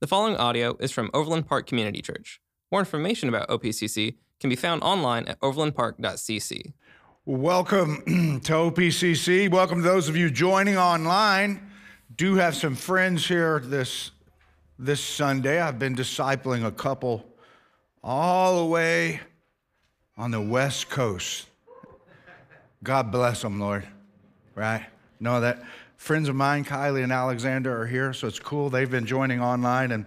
The following audio is from Overland Park Community Church. More information about OPCC can be found online at overlandpark.cc. Welcome to OPCC. Welcome to those of you joining online. Do have some friends here this this Sunday. I've been discipling a couple all the way on the West Coast. God bless them, Lord. Right? Know that friends of mine, Kylie and Alexander, are here, so it's cool. They've been joining online and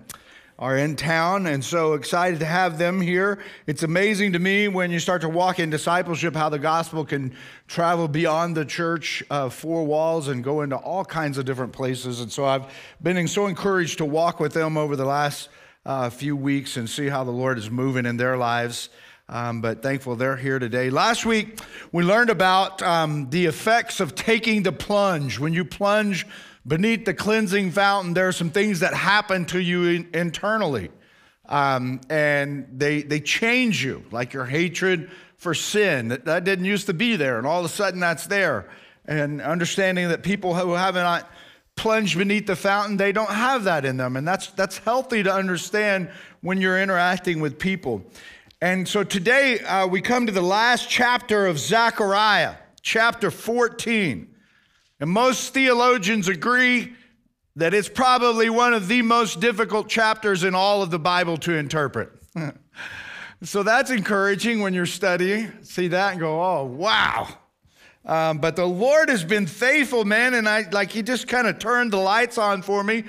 are in town, and so excited to have them here. It's amazing to me when you start to walk in discipleship how the gospel can travel beyond the church uh, four walls and go into all kinds of different places. And so I've been so encouraged to walk with them over the last uh, few weeks and see how the Lord is moving in their lives. Um, but thankful they're here today. Last week, we learned about um, the effects of taking the plunge. When you plunge beneath the cleansing fountain, there are some things that happen to you in, internally. Um, and they, they change you, like your hatred for sin. That, that didn't used to be there, and all of a sudden that's there. And understanding that people who haven't plunged beneath the fountain, they don't have that in them. And that's, that's healthy to understand when you're interacting with people. And so today uh, we come to the last chapter of Zechariah, chapter 14. And most theologians agree that it's probably one of the most difficult chapters in all of the Bible to interpret. so that's encouraging when you're studying. See that and go, oh, wow. Um, but the Lord has been faithful, man. And I like he just kind of turned the lights on for me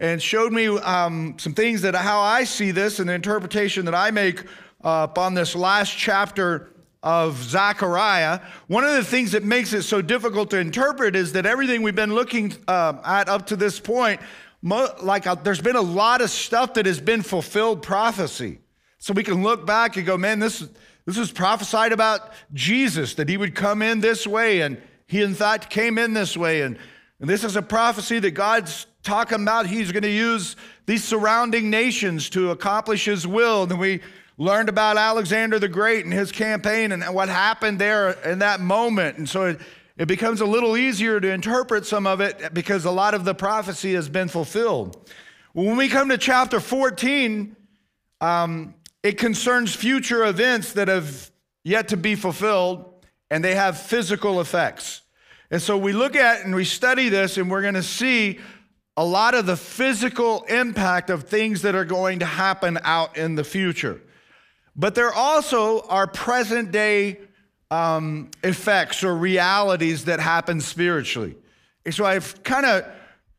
and showed me um, some things that how I see this and the interpretation that I make uh, upon this last chapter of Zechariah, one of the things that makes it so difficult to interpret is that everything we've been looking uh, at up to this point, mo- like uh, there's been a lot of stuff that has been fulfilled prophecy. So we can look back and go, man, this, this was prophesied about Jesus, that he would come in this way, and he in fact came in this way. And, and this is a prophecy that God's talking about. He's going to use these surrounding nations to accomplish his will. And we learned about Alexander the Great and his campaign and what happened there in that moment. And so it, it becomes a little easier to interpret some of it because a lot of the prophecy has been fulfilled. When we come to chapter 14, um, it concerns future events that have yet to be fulfilled and they have physical effects. And so we look at and we study this, and we're going to see a lot of the physical impact of things that are going to happen out in the future. But there also are present day um, effects or realities that happen spiritually. And so I've kind of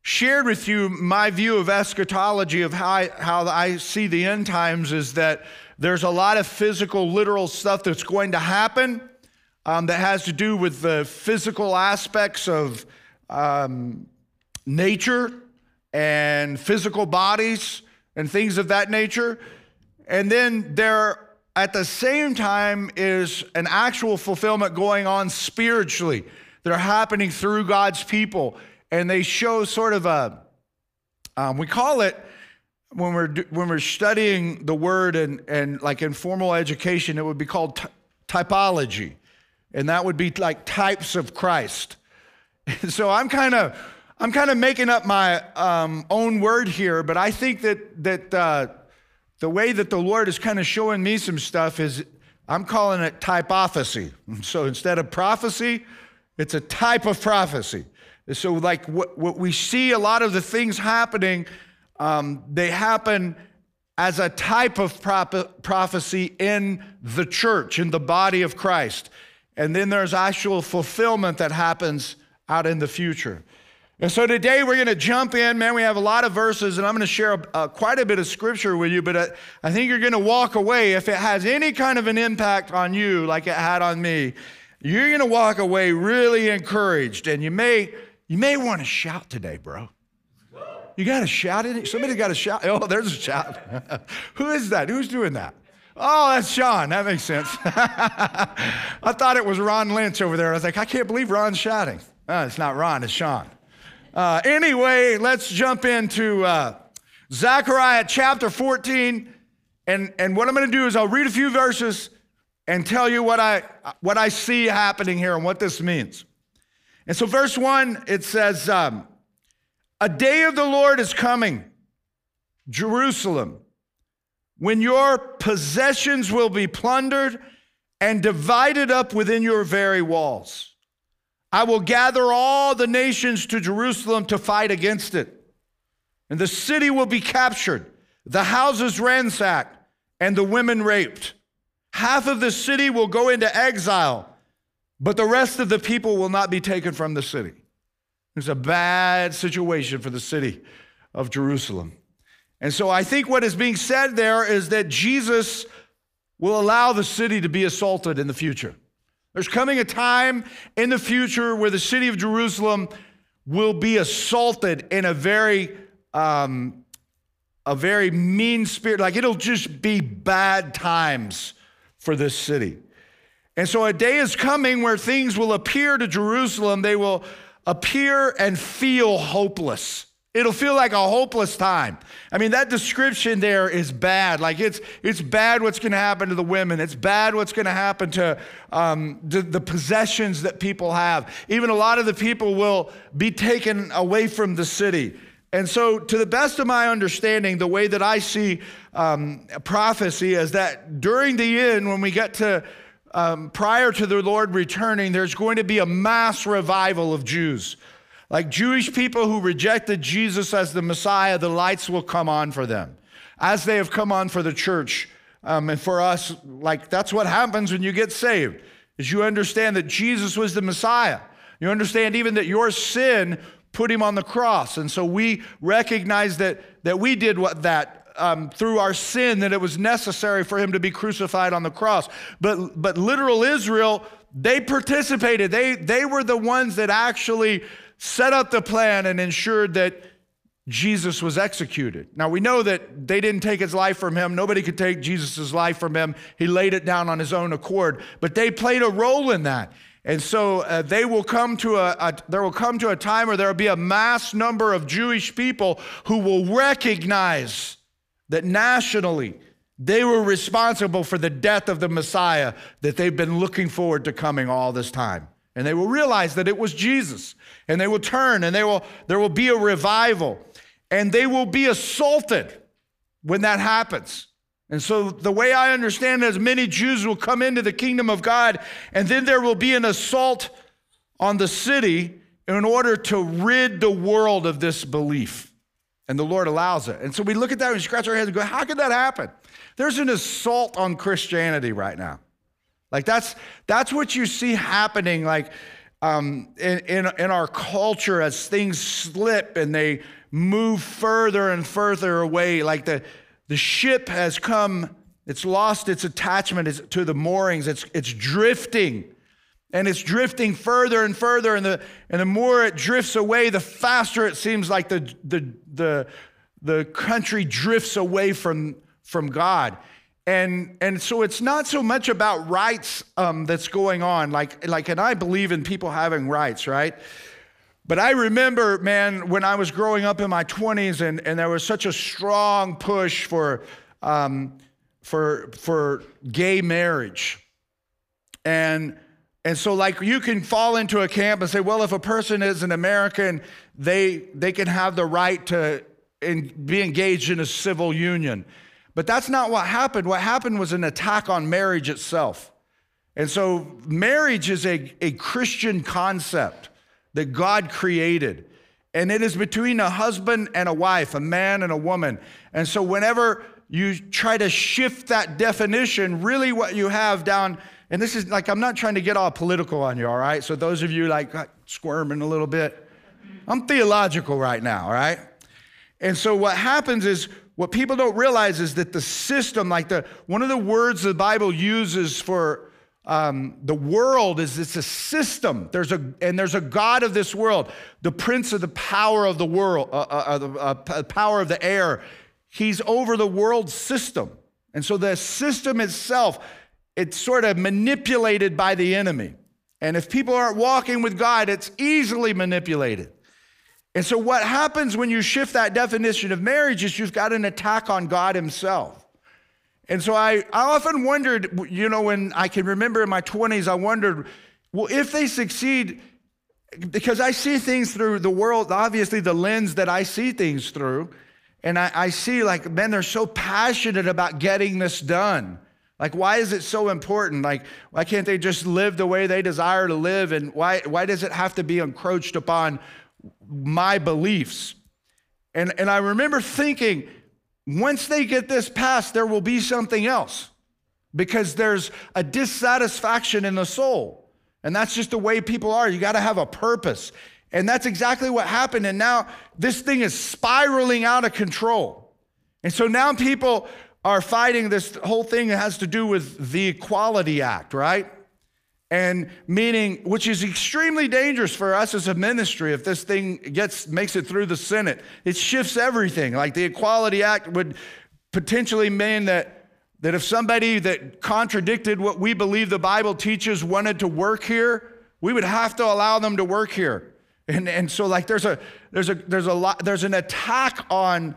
shared with you my view of eschatology of how I, how I see the end times is that there's a lot of physical, literal stuff that's going to happen um, that has to do with the physical aspects of um, nature and physical bodies and things of that nature. And then there at the same time is an actual fulfillment going on spiritually that are happening through God's people. And they show sort of a, um, we call it, when we're, when we're studying the word and, and like in formal education, it would be called t- typology. And that would be like types of Christ. so I'm kind of, I'm kind of making up my um, own word here, but I think that, that, uh, the way that the Lord is kind of showing me some stuff is I'm calling it typophacy. So instead of prophecy, it's a type of prophecy. So, like what, what we see a lot of the things happening, um, they happen as a type of prop- prophecy in the church, in the body of Christ. And then there's actual fulfillment that happens out in the future. And so today we're going to jump in, man. We have a lot of verses, and I'm going to share a, a, quite a bit of scripture with you, but I, I think you're going to walk away. If it has any kind of an impact on you, like it had on me, you're going to walk away really encouraged. And you may, you may want to shout today, bro. You got to shout it. Somebody got to shout. Oh, there's a shout. Who is that? Who's doing that? Oh, that's Sean. That makes sense. I thought it was Ron Lynch over there. I was like, I can't believe Ron's shouting. It's not Ron, it's Sean. Uh, anyway, let's jump into uh, Zechariah chapter 14. And, and what I'm going to do is I'll read a few verses and tell you what I, what I see happening here and what this means. And so, verse 1, it says, um, A day of the Lord is coming, Jerusalem, when your possessions will be plundered and divided up within your very walls. I will gather all the nations to Jerusalem to fight against it. And the city will be captured, the houses ransacked, and the women raped. Half of the city will go into exile, but the rest of the people will not be taken from the city. It's a bad situation for the city of Jerusalem. And so I think what is being said there is that Jesus will allow the city to be assaulted in the future. There's coming a time in the future where the city of Jerusalem will be assaulted in a very um, a very mean spirit. Like it'll just be bad times for this city. And so a day is coming where things will appear to Jerusalem, they will appear and feel hopeless. It'll feel like a hopeless time. I mean, that description there is bad. Like it's it's bad what's going to happen to the women. It's bad what's going to happen to um, the, the possessions that people have. Even a lot of the people will be taken away from the city. And so, to the best of my understanding, the way that I see um, prophecy is that during the end, when we get to um, prior to the Lord returning, there's going to be a mass revival of Jews. Like Jewish people who rejected Jesus as the Messiah, the lights will come on for them, as they have come on for the church. Um, and for us, like that's what happens when you get saved, is you understand that Jesus was the Messiah. You understand even that your sin put him on the cross. And so we recognize that, that we did what that um, through our sin, that it was necessary for him to be crucified on the cross. But, but literal Israel, they participated. They, they were the ones that actually set up the plan and ensured that Jesus was executed. Now we know that they didn't take his life from him. Nobody could take Jesus' life from him. He laid it down on his own accord. But they played a role in that. And so uh, they will come to a, a, there will come to a time where there will be a mass number of Jewish people who will recognize that nationally they were responsible for the death of the Messiah that they've been looking forward to coming all this time. And they will realize that it was Jesus. And they will turn and they will, there will be a revival. And they will be assaulted when that happens. And so, the way I understand it is many Jews will come into the kingdom of God, and then there will be an assault on the city in order to rid the world of this belief. And the Lord allows it. And so we look at that and we scratch our heads and go, How could that happen? There's an assault on Christianity right now. Like, that's, that's what you see happening, like, um, in, in, in our culture as things slip and they move further and further away. Like, the the ship has come, it's lost its attachment to the moorings, it's, it's drifting. And it's drifting further and further, and the, and the more it drifts away, the faster it seems like the, the, the, the country drifts away from, from God. And, and so it's not so much about rights um, that's going on. Like, like, and I believe in people having rights, right? But I remember, man, when I was growing up in my 20s and, and there was such a strong push for, um, for, for gay marriage. And, and so, like, you can fall into a camp and say, well, if a person is an American, they, they can have the right to in, be engaged in a civil union. But that's not what happened. What happened was an attack on marriage itself. And so, marriage is a, a Christian concept that God created. And it is between a husband and a wife, a man and a woman. And so whenever you try to shift that definition, really what you have down, and this is like, I'm not trying to get all political on you, all right? So those of you like uh, squirming a little bit, I'm theological right now, all right? And so what happens is, what people don't realize is that the system, like the one of the words the Bible uses for um, the world is it's a system. There's a and there's a God of this world, the prince of the power of the world, uh, uh, uh, uh, power of the air. He's over the world system, and so the system itself, it's sort of manipulated by the enemy. And if people aren't walking with God, it's easily manipulated. And so what happens when you shift that definition of marriage is you've got an attack on God Himself. And so I, I often wondered, you know, when I can remember in my 20s, I wondered, well, if they succeed, because I see things through the world, obviously the lens that I see things through. And I, I see like, men, they're so passionate about getting this done. Like, why is it so important? Like, why can't they just live the way they desire to live? And why, why does it have to be encroached upon my beliefs? And, and I remember thinking, once they get this passed, there will be something else because there's a dissatisfaction in the soul. And that's just the way people are. You got to have a purpose. And that's exactly what happened. And now this thing is spiraling out of control. And so now people are fighting this whole thing that has to do with the Equality Act, right? And meaning, which is extremely dangerous for us as a ministry if this thing gets makes it through the Senate. It shifts everything. Like the Equality Act would potentially mean that, that if somebody that contradicted what we believe the Bible teaches wanted to work here, we would have to allow them to work here. And, and so like there's a there's a there's a lot there's an attack on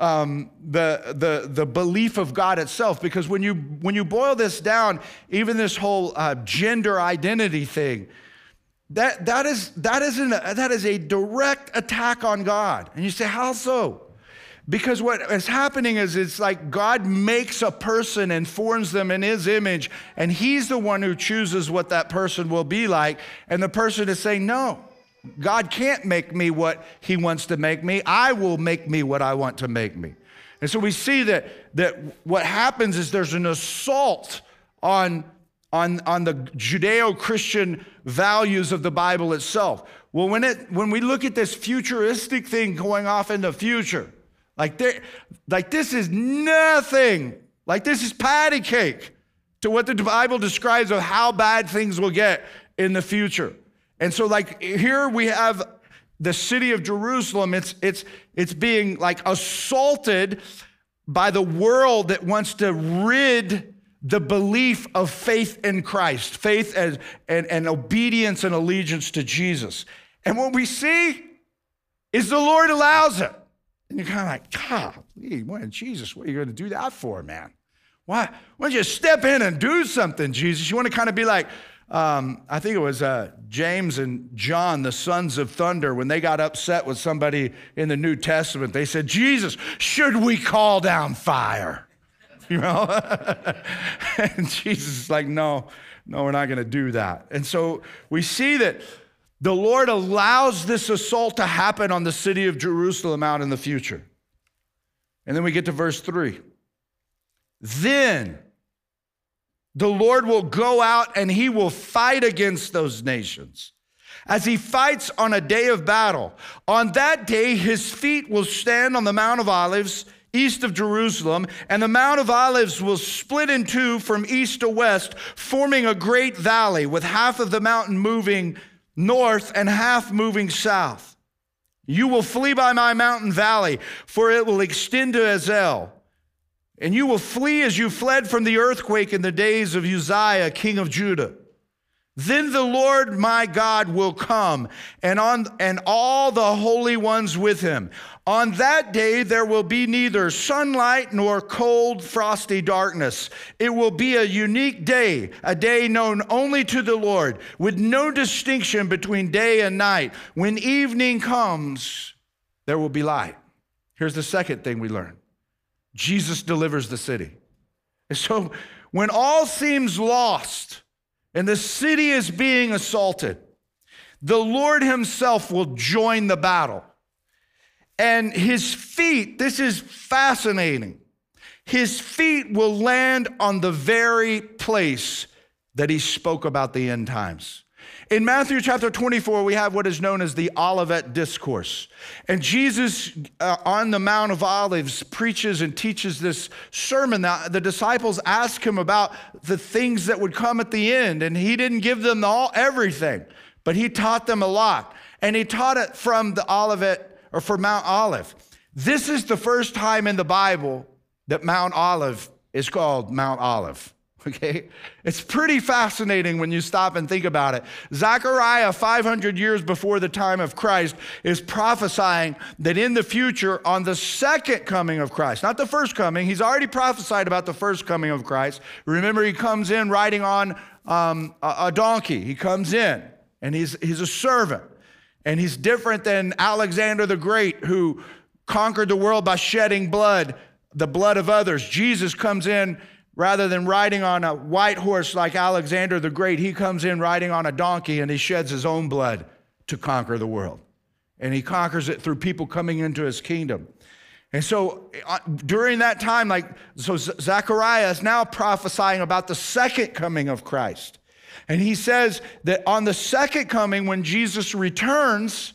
um, the, the, the belief of God itself. Because when you, when you boil this down, even this whole uh, gender identity thing, that, that, is, that, is an, that is a direct attack on God. And you say, how so? Because what is happening is it's like God makes a person and forms them in his image, and he's the one who chooses what that person will be like. And the person is saying, no, God can't make me what He wants to make me. I will make me what I want to make me. And so we see that, that what happens is there's an assault on, on, on the Judeo Christian values of the Bible itself. Well, when, it, when we look at this futuristic thing going off in the future, like, like this is nothing, like this is patty cake to what the Bible describes of how bad things will get in the future. And so, like, here we have the city of Jerusalem. It's, it's, it's being like assaulted by the world that wants to rid the belief of faith in Christ, faith as, and, and obedience and allegiance to Jesus. And what we see is the Lord allows it. And you're kind of like, God, Jesus, what are you going to do that for, man? Why, why don't you step in and do something, Jesus? You want to kind of be like, um, I think it was uh, James and John, the sons of thunder, when they got upset with somebody in the New Testament, they said, Jesus, should we call down fire? You know? and Jesus is like, no, no, we're not going to do that. And so we see that the Lord allows this assault to happen on the city of Jerusalem out in the future. And then we get to verse three. Then, the Lord will go out and he will fight against those nations. As he fights on a day of battle, on that day his feet will stand on the Mount of Olives east of Jerusalem, and the Mount of Olives will split in two from east to west, forming a great valley, with half of the mountain moving north and half moving south. You will flee by my mountain valley, for it will extend to Azel. And you will flee as you fled from the earthquake in the days of Uzziah, king of Judah. Then the Lord my God will come, and, on, and all the holy ones with him. On that day there will be neither sunlight nor cold, frosty darkness. It will be a unique day, a day known only to the Lord, with no distinction between day and night. When evening comes, there will be light. Here's the second thing we learn Jesus delivers the city. And so when all seems lost and the city is being assaulted, the Lord Himself will join the battle. And His feet, this is fascinating, His feet will land on the very place that He spoke about the end times. In Matthew chapter 24, we have what is known as the Olivet Discourse. And Jesus, uh, on the Mount of Olives, preaches and teaches this sermon. The disciples ask him about the things that would come at the end, and he didn't give them all everything, but he taught them a lot. And he taught it from the Olivet or from Mount Olive. This is the first time in the Bible that Mount Olive is called Mount Olive. okay? It's pretty fascinating when you stop and think about it. Zechariah, 500 years before the time of Christ, is prophesying that in the future, on the second coming of Christ, not the first coming, he's already prophesied about the first coming of Christ. Remember, he comes in riding on um, a, donkey. He comes in and he's, he's a servant. And he's different than Alexander the Great, who conquered the world by shedding blood, the blood of others. Jesus comes in rather than riding on a white horse like Alexander the Great, he comes in riding on a donkey and he sheds his own blood to conquer the world. And he conquers it through people coming into his kingdom. And so uh, during that time, like, so Zechariah is now prophesying about the second coming of Christ. And he says that on the second coming, when Jesus returns,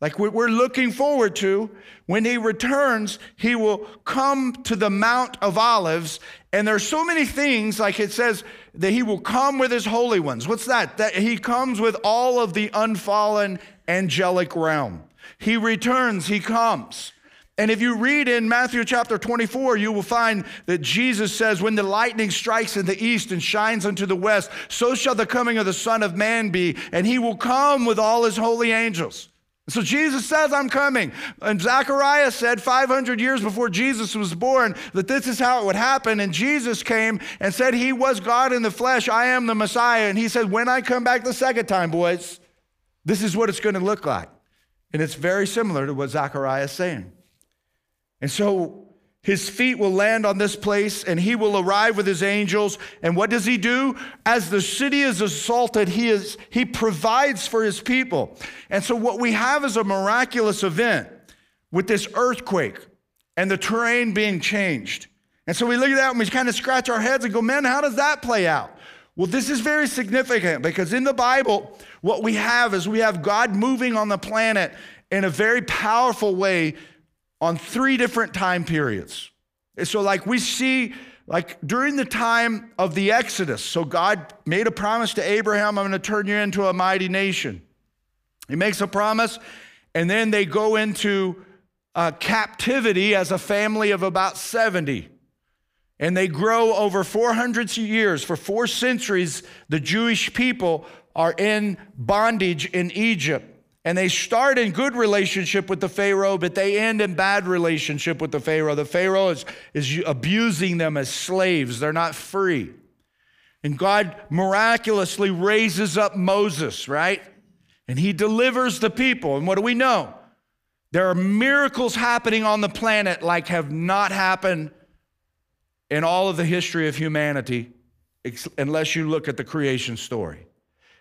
like we're looking forward to, when he returns, he will come to the Mount of Olives. And there's so many things, like it says, that he will come with his holy ones. What's that? That he comes with all of the unfallen angelic realm. He returns, he comes. And if you read in Matthew chapter 24, you will find that Jesus says, When the lightning strikes in the east and shines unto the west, so shall the coming of the Son of Man be, and he will come with all his holy angels. So Jesus says, I'm coming. And Zechariah said 500 years before Jesus was born that this is how it would happen. And Jesus came and said he was God in the flesh. I am the Messiah. And he said, When I come back the second time, boys, this is what it's going to look like. And it's very similar to what Zechariah is saying. And so his feet will land on this place and he will arrive with his angels. And what does he do? As the city is assaulted, he, is, he provides for his people. And so what we have is a miraculous event with this earthquake and the terrain being changed. And so we look at that and we kind of scratch our heads and go, man, how does that play out? Well, this is very significant because in the Bible, what we have is we have God moving on the planet in a very powerful way on three different time periods. so, like, we see, like, during the time of the Exodus, so God made a promise to Abraham, I'm going to turn you into a mighty nation. He makes a promise, and then they go into uh, captivity as a family of about 70. And they grow over 400 years. For four centuries, the Jewish people are in bondage in Egypt. And they start in good relationship with the Pharaoh, but they end in bad relationship with the Pharaoh. The Pharaoh is, is abusing them as slaves, they're not free. And God miraculously raises up Moses, right? And he delivers the people. And what do we know? There are miracles happening on the planet like have not happened in all of the history of humanity, unless you look at the creation story.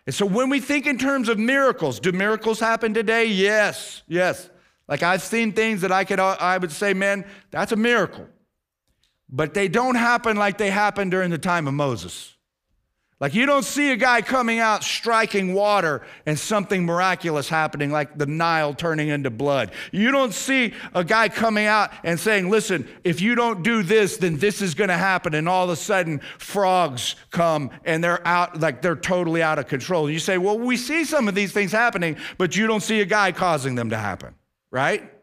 And so when we think in terms of miracles, do miracles happen today? Yes, yes. Like I've seen things that I could uh, I would say, man, that's a miracle. But they don't happen like they happened during the time of Moses. Like you don't see a guy coming out striking water and something miraculous happening, like the Nile turning into blood. You don't see a guy coming out and saying, listen, if you don't do this, then this is going to happen. And all of a sudden, frogs come and they're out, like they're totally out of control. You say, well, we see some of these things happening, but you don't see a guy causing them to happen, right?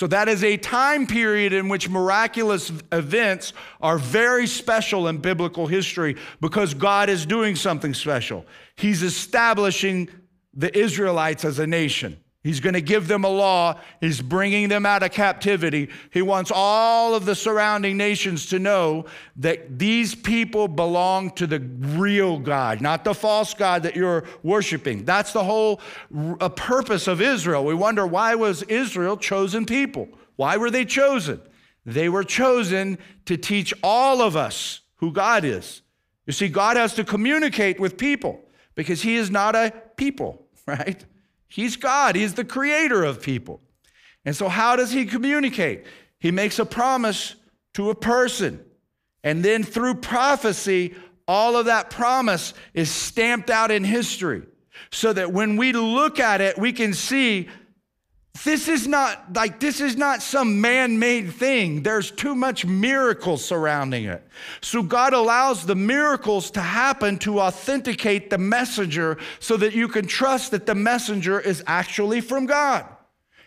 So, that is a time period in which miraculous events are very special in biblical history because God is doing something special. He's establishing the Israelites as a nation. He's going to give them a law. He's bringing them out of captivity. He wants all of the surrounding nations to know that these people belong to the real God, not the false God that you're worshiping. That's the whole purpose of Israel. We wonder why was Israel chosen people? Why were they chosen? They were chosen to teach all of us who God is. You see, God has to communicate with people because he is not a people, right? He's God, He's the creator of people. And so, how does He communicate? He makes a promise to a person. And then through prophecy, all of that promise is stamped out in history so that when we look at it, we can see this is not like this is not some man-made thing. There's too much miracle surrounding it. So god allows the miracles to happen to authenticate the messenger so that you can trust that the messenger is actually from god.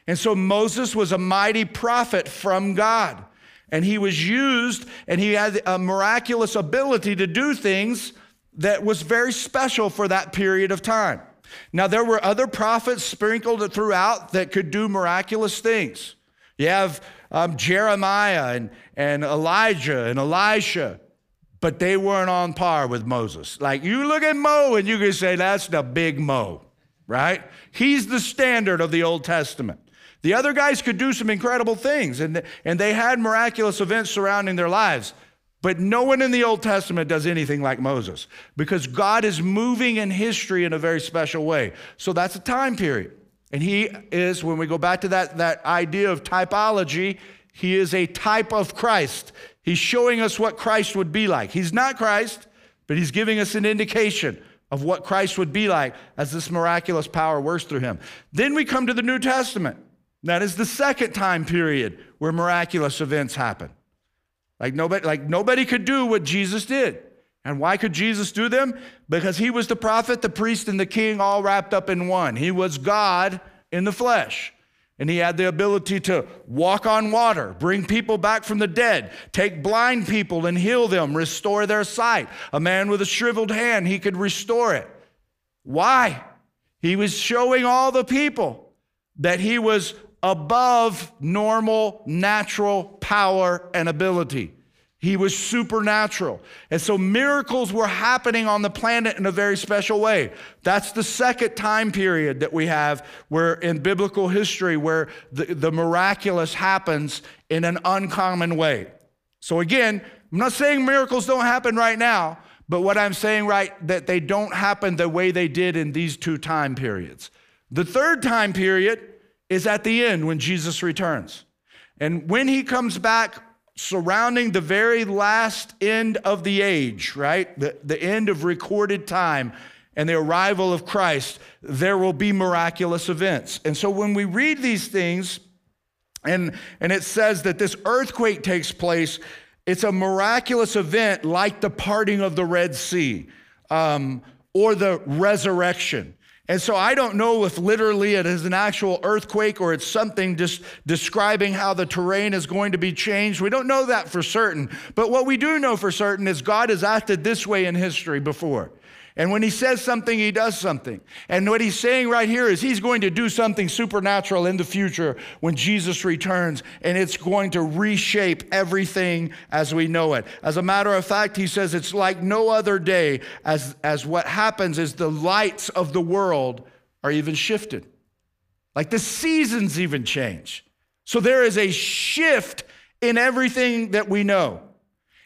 And so moses was a mighty prophet from god. And he was used and he had a miraculous ability to do things that was very special for that period of time now, there were other prophets sprinkled throughout that could do miraculous things. You have um, Jeremiah and, and Elijah and Elisha, but they weren't on par with Moses. Like you look at Mo and you can say, that's the big Mo, right? He's the standard of the Old Testament. The other guys could do some incredible things, and, and they had miraculous events surrounding their lives. But no one in the Old Testament does anything like Moses because God is moving in history in a very special way. So that's a time period. And he is, when we go back to that, that idea of typology, he is a type of Christ. He's showing us what Christ would be like. He's not Christ, but he's giving us an indication of what Christ would be like as this miraculous power works through him. Then we come to the New Testament. That is the second time period where miraculous events happen. Like nobody, like nobody could do what Jesus did. And why could Jesus do them? Because he was the prophet, the priest, and the king all wrapped up in one. He was God in the flesh. And he had the ability to walk on water, bring people back from the dead, take blind people and heal them, restore their sight. A man with a shriveled hand, he could restore it. Why? He was showing all the people that he was above normal natural power and ability. He was supernatural. And so miracles were happening on the planet in a very special way. That's the second time period that we have where in biblical history where the, the miraculous happens in an uncommon way. So again, I'm not saying miracles don't happen right now, but what I'm saying right that they don't happen the way they did in these two time periods. The third time period is at the end when Jesus returns. And when he comes back, surrounding the very last end of the age, right? The, the end of recorded time and the arrival of Christ, there will be miraculous events. And so when we read these things, and, and it says that this earthquake takes place, it's a miraculous event like the parting of the Red Sea um, or the resurrection. And so I don't know if literally it is an actual earthquake or it's something just describing how the terrain is going to be changed. We don't know that for certain. But what we do know for certain is God has acted this way in history before. And when he says something, he does something. And what he's saying right here is he's going to do something supernatural in the future when Jesus returns, and it's going to reshape everything as we know it. As a matter of fact, he says it's like no other day, as, as what happens is the lights of the world are even shifted. Like the seasons even change. So there is a shift in everything that we know.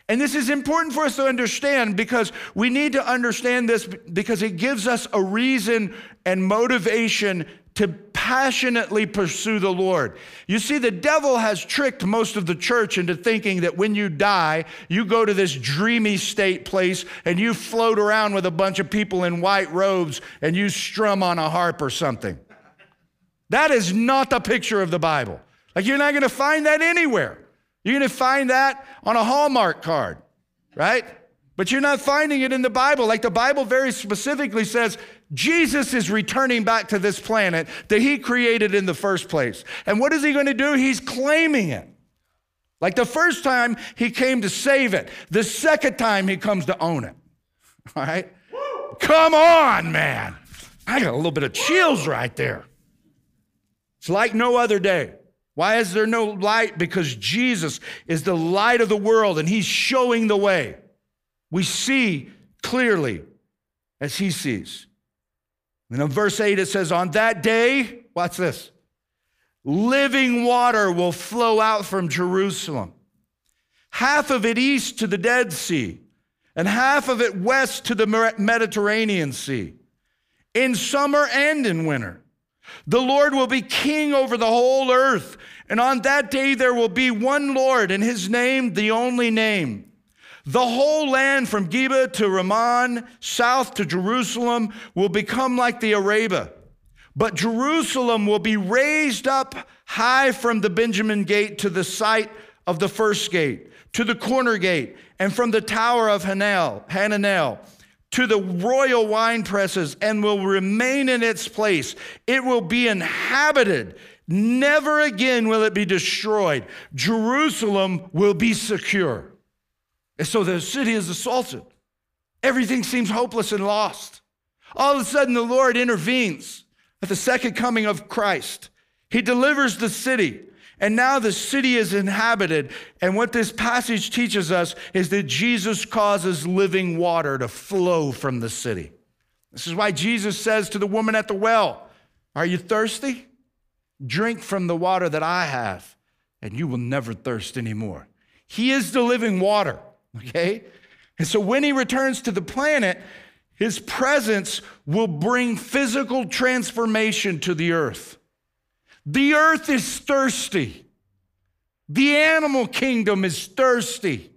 And this is important for us to understand because we need to understand this because it gives us a reason and motivation to passionately pursue the Lord. You see, the devil has tricked most of the church into thinking that when you die, you go to this dreamy state place and you float around with a bunch of people in white robes and you strum on a harp or something. That is not the picture of the Bible. Like, you're not going to find that anywhere. You're going to find that on a Hallmark card, right? But you're not finding it in the Bible. Like the Bible very specifically says, Jesus is returning back to this planet that he created in the first place. And what is he going to do? He's claiming it. Like the first time he came to save it, the second time he comes to own it. All right? Come on, man. I got a little bit of chills right there. It's like no other day. Why is there no light? Because Jesus is the light of the world and he's showing the way. We see clearly as he sees. And in verse 8 it says, On that day, watch this, living water will flow out from Jerusalem, half of it east to the Dead Sea, and half of it west to the Mediterranean Sea, in summer and in winter. The Lord will be king over the whole earth. And on that day there will be one Lord, and his name the only name. The whole land from Geba to Rimmon, south to Jerusalem, will become like the Araba. But Jerusalem will be raised up high from the Benjamin gate to the site of the first gate, to the corner gate, and from the tower of Hanel, Hananel to the royal wine presses and will remain in its place. It will be inhabited. Never again will it be destroyed. Jerusalem will be secure. And so the city is assaulted. Everything seems hopeless and lost. All of a sudden, the Lord intervenes at the second coming of Christ. He delivers the city. And now the city is inhabited. And what this passage teaches us is that Jesus causes living water to flow from the city. This is why Jesus says to the woman at the well, Are you thirsty? Drink from the water that I have, and you will never thirst anymore. He is the living water, okay? And so when he returns to the planet, his presence will bring physical transformation to the earth. The earth is thirsty. The animal kingdom is thirsty.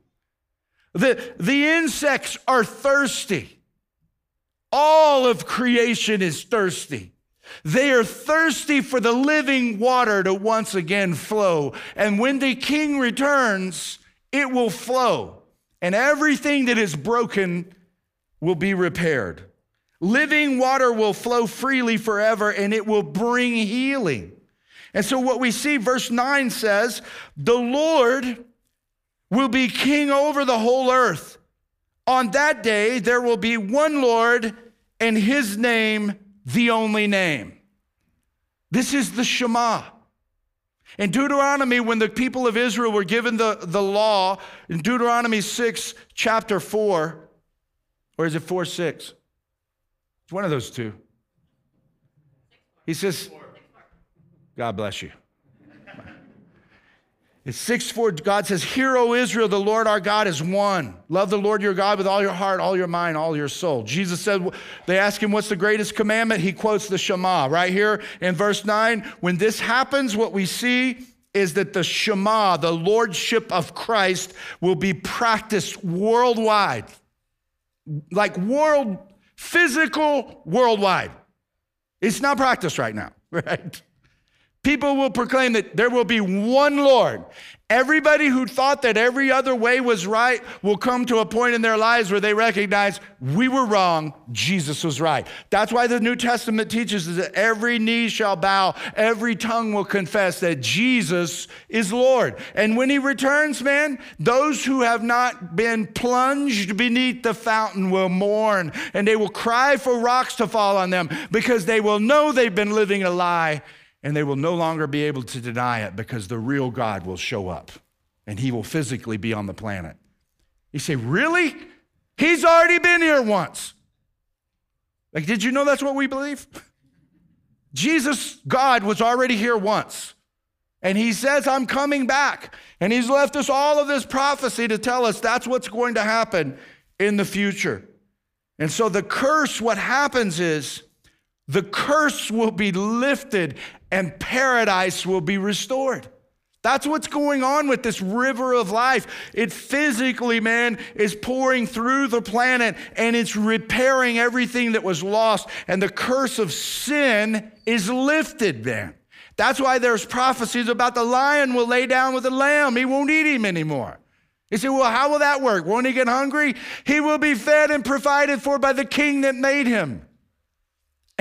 The, the insects are thirsty. All of creation is thirsty. They are thirsty for the living water to once again flow. And when the king returns, it will flow. And everything that is broken will be repaired. Living water will flow freely forever and it will bring healing. And so, what we see, verse 9 says, the Lord will be king over the whole earth. On that day, there will be one Lord and his name the only name. This is the Shema. In Deuteronomy, when the people of Israel were given the, the law, in Deuteronomy 6, chapter 4, or is it 4 6? It's one of those two. He says, God bless you. It's 6 4. God says, Hear, O Israel, the Lord our God is one. Love the Lord your God with all your heart, all your mind, all your soul. Jesus said, They ask him, What's the greatest commandment? He quotes the Shema right here in verse 9. When this happens, what we see is that the Shema, the Lordship of Christ, will be practiced worldwide. Like world, physical, worldwide. It's not practiced right now, right? People will proclaim that there will be one Lord. Everybody who thought that every other way was right will come to a point in their lives where they recognize we were wrong, Jesus was right. That's why the New Testament teaches us that every knee shall bow, every tongue will confess that Jesus is Lord. And when he returns, man, those who have not been plunged beneath the fountain will mourn and they will cry for rocks to fall on them because they will know they've been living a lie and they will no longer be able to deny it because the real God will show up and he will physically be on the planet. You say, Really? He's already been here once. Like, did you know that's what we believe? Jesus, God, was already here once. And he says, I'm coming back. And he's left us all of this prophecy to tell us that's what's going to happen in the future. And so the curse, what happens is the curse will be lifted and paradise will be restored. That's what's going on with this river of life. It physically, man, is pouring through the planet and it's repairing everything that was lost. And the curse of sin is lifted, man. That's why there's prophecies about the lion will lay down with the lamb. He won't eat him anymore. You say, well, how will that work? Won't he get hungry? He will be fed and provided for by the king that made him.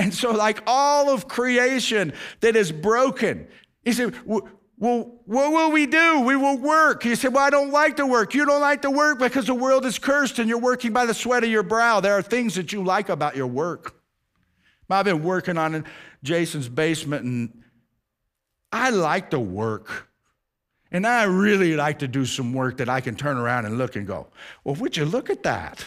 And so, like all of creation that is broken, he said, well, what will we do? We will work. He said, Well, I don't like to work. You don't like to work because the world is cursed and you're working by the sweat of your brow. There are things that you like about your work. I've been working on Jason's basement and I like to work. And I really like to do some work that I can turn around and look and go, Well, would you look at that?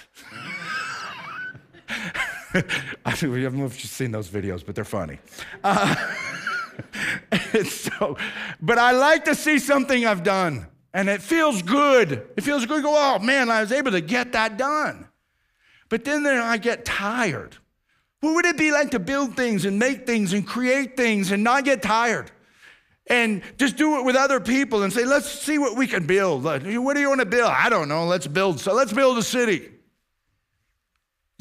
I don't know if you've seen those videos, but they're funny. Uh, so, but I like to see something I've done, and it feels good. It feels good. Go, oh man, I was able to get that done. But then, then I get tired. What would it be like to build things and make things and create things and not get tired? And just do it with other people and say, let's see what we can build. What do you want to build? I don't know. Let's build. So let's build a city.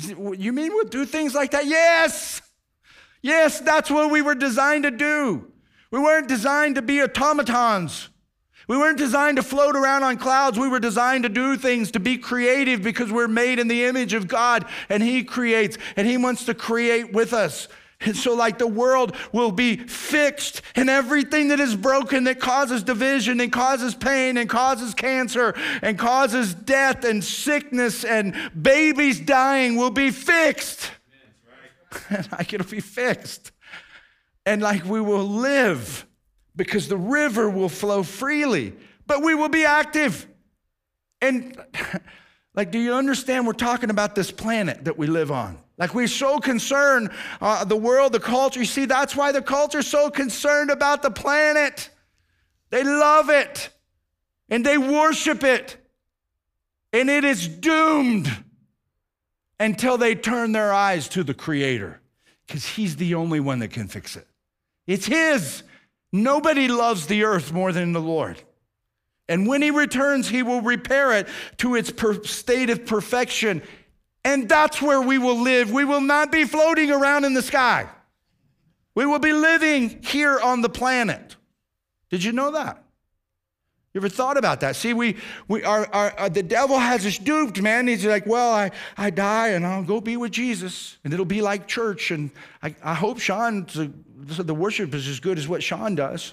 You mean we'll do things like that? Yes. Yes, that's what we were designed to do. We weren't designed to be automatons. We weren't designed to float around on clouds. We were designed to do things, to be creative because we're made in the image of God and He creates and He wants to create with us. And so, like the world will be fixed, and everything that is broken that causes division and causes pain and causes cancer and causes death and sickness and babies dying will be fixed. And like it'll be fixed. And like we will live because the river will flow freely, but we will be active. And like, do you understand? We're talking about this planet that we live on. Like we're so concerned, uh, the world, the culture. You see, that's why the culture's so concerned about the planet. They love it and they worship it. And it is doomed until they turn their eyes to the Creator because He's the only one that can fix it. It's His. Nobody loves the earth more than the Lord. And when He returns, He will repair it to its per- state of perfection. And that's where we will live. We will not be floating around in the sky. We will be living here on the planet. Did you know that? You ever thought about that? See, we, we are, our, uh, the devil has us duped, man. He's like, well, I, I die and I'll go be with Jesus, and it'll be like church. And I, I hope Sean, the worship is as good as what Sean does.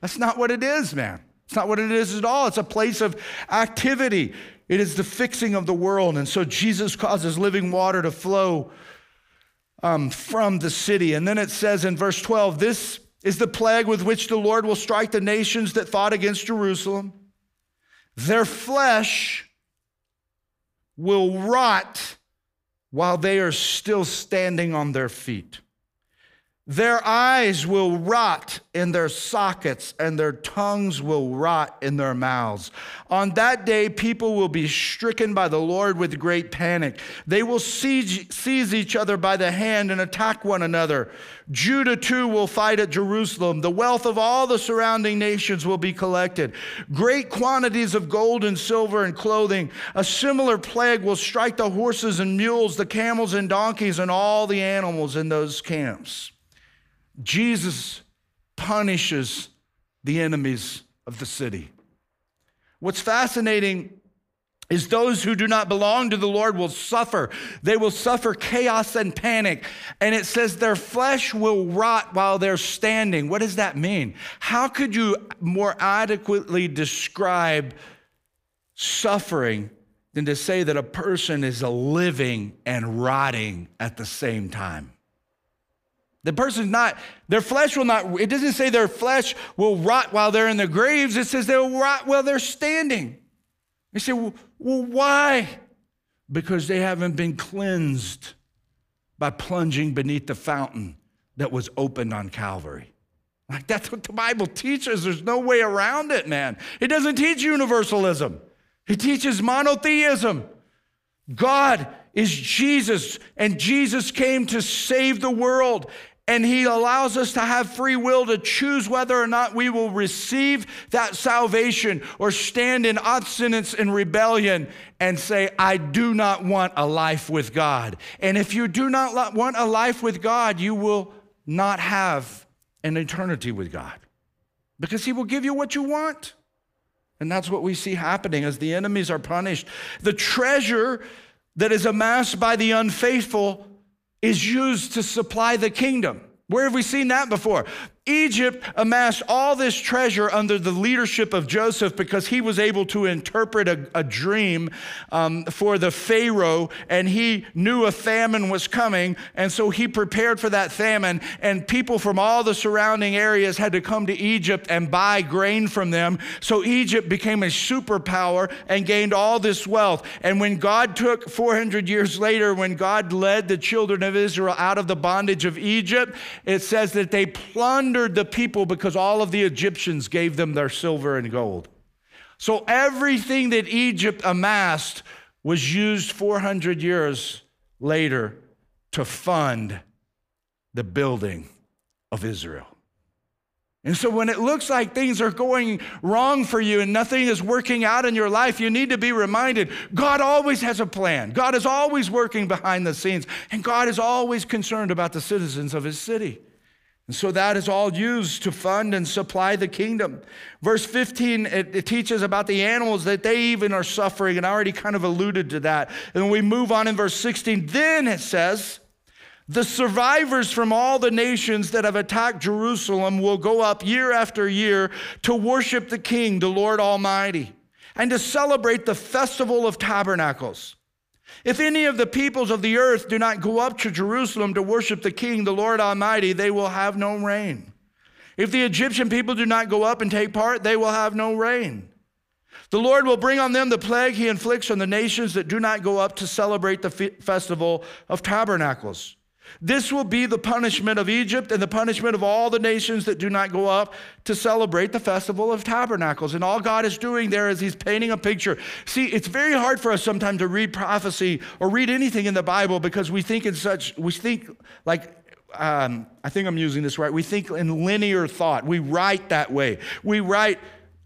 That's not what it is, man. It's not what it is at all. It's a place of activity. It is the fixing of the world. And so Jesus causes living water to flow um, from the city. And then it says in verse 12, this is the plague with which the Lord will strike the nations that fought against Jerusalem. Their flesh will rot while they are still standing on their feet. Their eyes will rot in their sockets, and their tongues will rot in their mouths. On that day, people will be stricken by the Lord with great panic. They will seize, seize each other by the hand and attack one another. Judah too will fight at Jerusalem. The wealth of all the surrounding nations will be collected. Great quantities of gold and silver and clothing. A similar plague will strike the horses and mules, the camels and donkeys, and all the animals in those camps. Jesus punishes the enemies of the city. What's fascinating is those who do not belong to the Lord will suffer. They will suffer chaos and panic. And it says their flesh will rot while they're standing. What does that mean? How could you more adequately describe suffering than to say that a person is living and rotting at the same time? The person's not, their flesh will not, it doesn't say their flesh will rot while they're in their graves. It says they'll rot while they're standing. They say, well, well, why? Because they haven't been cleansed by plunging beneath the fountain that was opened on Calvary. Like that's what the Bible teaches. There's no way around it, man. It doesn't teach universalism, it teaches monotheism. God is Jesus, and Jesus came to save the world and He allows us to have free will to choose whether or not we will receive that salvation or stand in obstinance and rebellion and say, I do not want a life with God. And if you do not want a life with God, you will not have an eternity with God because He will give you what you want. And that's what we see happening as the enemies are punished. The treasure that is amassed by the unfaithful is used to supply the kingdom. Where have we seen that before? Egypt amassed all this treasure under the leadership of Joseph because he was able to interpret a, a dream um, for the Pharaoh and he knew a famine was coming. And so he prepared for that famine. And people from all the surrounding areas had to come to Egypt and buy grain from them. So Egypt became a superpower and gained all this wealth. And when God took 400 years later, when God led the children of Israel out of the bondage of Egypt, it says that they plunged plundered the people because all of the Egyptians gave them their silver and gold. So everything that Egypt amassed was used 400 years later to fund the building of Israel. And so, when it looks like things are going wrong for you and nothing is working out in your life, you need to be reminded God always has a plan. God is always working behind the scenes, and God is always concerned about the citizens of his city. And so that is all used to fund and supply the kingdom. Verse 15, it, it, teaches about the animals that they even are suffering, and I already kind of alluded to that. And we move on in verse 16, then it says, the survivors from all the nations that have attacked Jerusalem will go up year after year to worship the King, the Lord Almighty, and to celebrate the festival of tabernacles. If any of the peoples of the earth do not go up to Jerusalem to worship the King, the Lord Almighty, they will have no rain. If the Egyptian people do not go up and take part, they will have no rain. The Lord will bring on them the plague he inflicts on the nations that do not go up to celebrate the festival of tabernacles. This will be the punishment of Egypt and the punishment of all the nations that do not go up to celebrate the festival of tabernacles. And all God is doing there is He's painting a picture. See, it's very hard for us sometimes to read prophecy or read anything in the Bible because we think in such, we think like, um, I think I'm using this right. We think in linear thought. We write that way. We write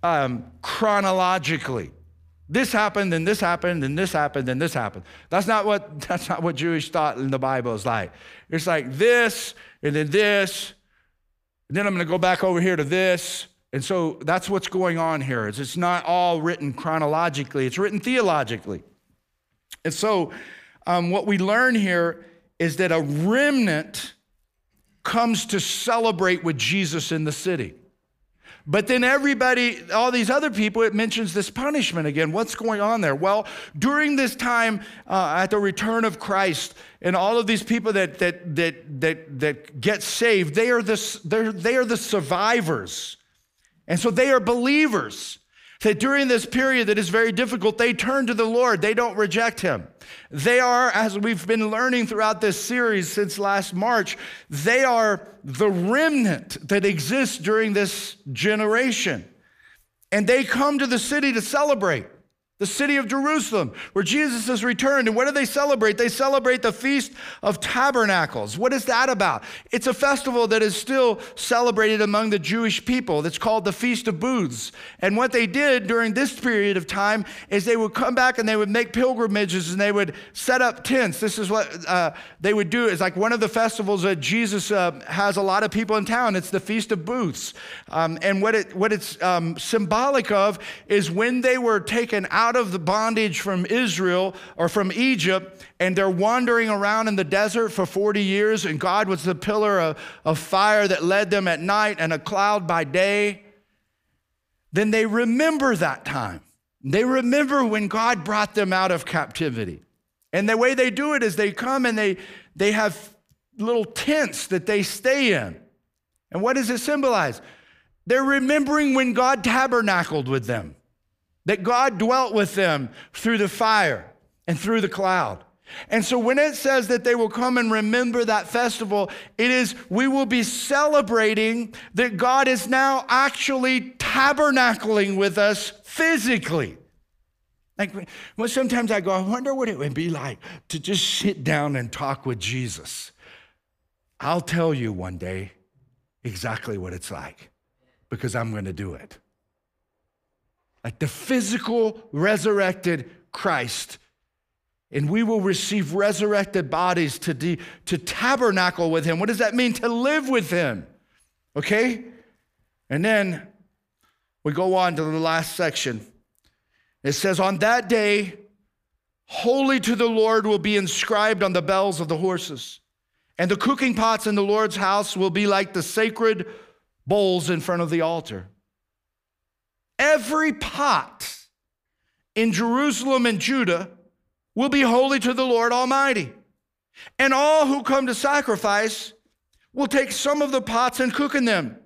um, chronologically. This happened, and this happened, and this happened, and this happened. That's not what that's not what Jewish thought in the Bible is like. It's like this, and then this, and then I'm going to go back over here to this. And so that's what's going on here. Is it's not all written chronologically; it's written theologically. And so, um, what we learn here is that a remnant comes to celebrate with Jesus in the city. But then everybody, all these other people, it mentions this punishment again. What's going on there? Well, during this time uh, at the return of Christ, and all of these people that that that that that get saved, they are the they are the survivors, and so they are believers that during this period that is very difficult, they turn to the Lord. They don't reject Him. They are, as we've been learning throughout this series since last March, they are the remnant that exists during this generation. And they come to the city to celebrate the city of Jerusalem, where Jesus has returned. And what do they celebrate? They celebrate the Feast of Tabernacles. What is that about? It's a festival that is still celebrated among the Jewish people. That's called the Feast of Booths. And what they did during this period of time is they would come back and they would make pilgrimages and they would set up tents. This is what uh, they would do. It's like one of the festivals that Jesus uh, has a lot of people in town. It's the Feast of Booths. Um, and what, it, what it's um, symbolic of is when they were taken out out of the bondage from Israel or from Egypt, and they're wandering around in the desert for 40 years, and God was the pillar of, of fire that led them at night and a cloud by day, then they remember that time. They remember when God brought them out of captivity. And the way they do it is they come and they, they have little tents that they stay in. And what does it symbolize? They're remembering when God tabernacled with them that God dwelt with them through the fire and through the cloud. And so when it says that they will come and remember that festival, it is we will be celebrating that God is now actually tabernacling with us physically. Like, well, sometimes I go, I wonder what it would be like to just sit down and talk with Jesus. I'll tell you one day exactly what it's like because I'm going to do it like the physical resurrected Christ. And we will receive resurrected bodies to, de- to tabernacle with him. What does that mean? To live with him. Okay? And then we go on to the last section. It says, On that day, holy to the Lord will be inscribed on the bells of the horses. And the cooking pots in the Lord's house will be like the sacred bowls in front of the altar. Every pot in Jerusalem and Judah will be holy to the Lord Almighty. And all who come to sacrifice will take some of the pots and cook in them.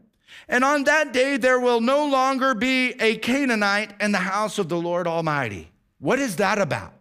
And on that day, there will no longer be a Canaanite in the house of the Lord Almighty. What is that about?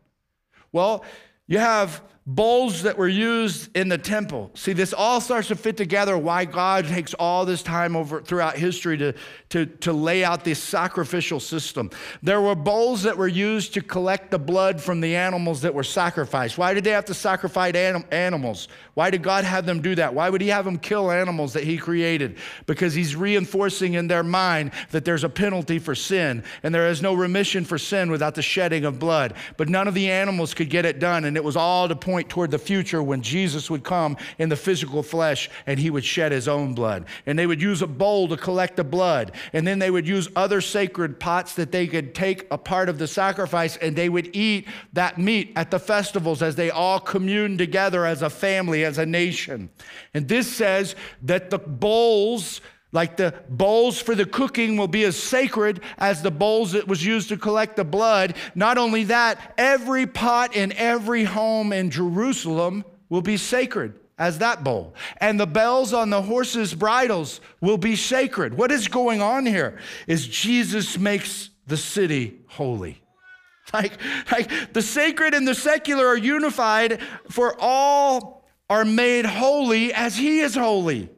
Well, you have bowls that were used in the temple. See, this all starts to fit together why God takes all this time over throughout history to, to, to lay out this sacrificial system. There were bowls that were used to collect the blood from the animals that were sacrificed. Why did they have to sacrifice anim- animals? Why did God have them do that? Why would He have them kill animals that He created? Because He's reinforcing in their mind that there's a penalty for sin and there is no remission for sin without the shedding of blood. But none of the animals could get it done, and it was all to point toward the future when Jesus would come in the physical flesh and He would shed His own blood. And they would use a bowl to collect the blood, and then they would use other sacred pots that they could take a part of the sacrifice and they would eat that meat at the festivals as they all communed together as a family as a nation. And this says that the bowls, like the bowls for the cooking, will be as sacred as the bowls that was used to collect the blood. Not only that, every pot in every home in Jerusalem will be sacred as that bowl. And the bells on the horses' bridles will be sacred. What is going on here is Jesus makes the city holy. Like, like the sacred and the secular are unified, for all are made holy as he is holy.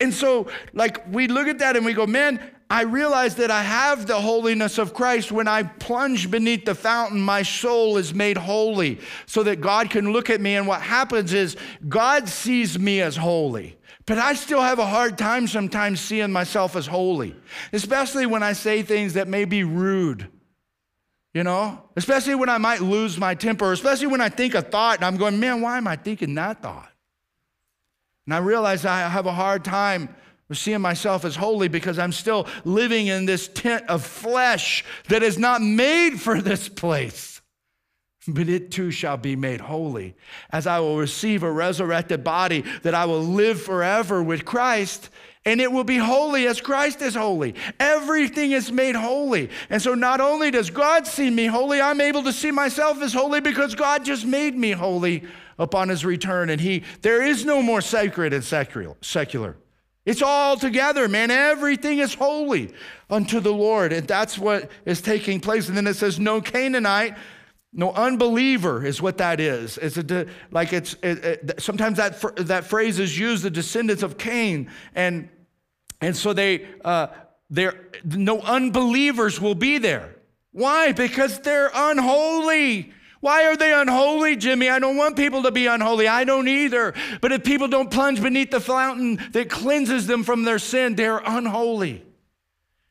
And so, like, we look at that and we go, man, I realize that I have the holiness of Christ. When I plunge beneath the fountain, my soul is made holy so that God can look at me. And what happens is God sees me as holy. But I still have a hard time sometimes seeing myself as holy, especially when I say things that may be rude, you know, especially when I might lose my temper, especially when I think a thought and I'm going, man, why am I thinking that thought? And I realize I have a hard time seeing myself as holy because I'm still living in this tent of flesh that is not made for this place. But it too shall be made holy, as I will receive a resurrected body, that I will live forever with Christ, and it will be holy as Christ is holy. Everything is made holy. And so not only does God see me holy, I'm able to see myself as holy because God just made me holy upon his return. And he there is no more sacred and secular. It's all together, man. Everything is holy unto the Lord. And that's what is taking place. And then it says, no Canaanite, no unbeliever is what that is. It's a, like it's, it, it, sometimes that, that phrase is used, the descendants of Cain. And, and so they, uh, they're, no unbelievers will be there. Why? Because they're unholy. Why are they unholy, Jimmy? I don't want people to be unholy. I don't either. But if people don't plunge beneath the fountain that cleanses them from their sin, they're unholy.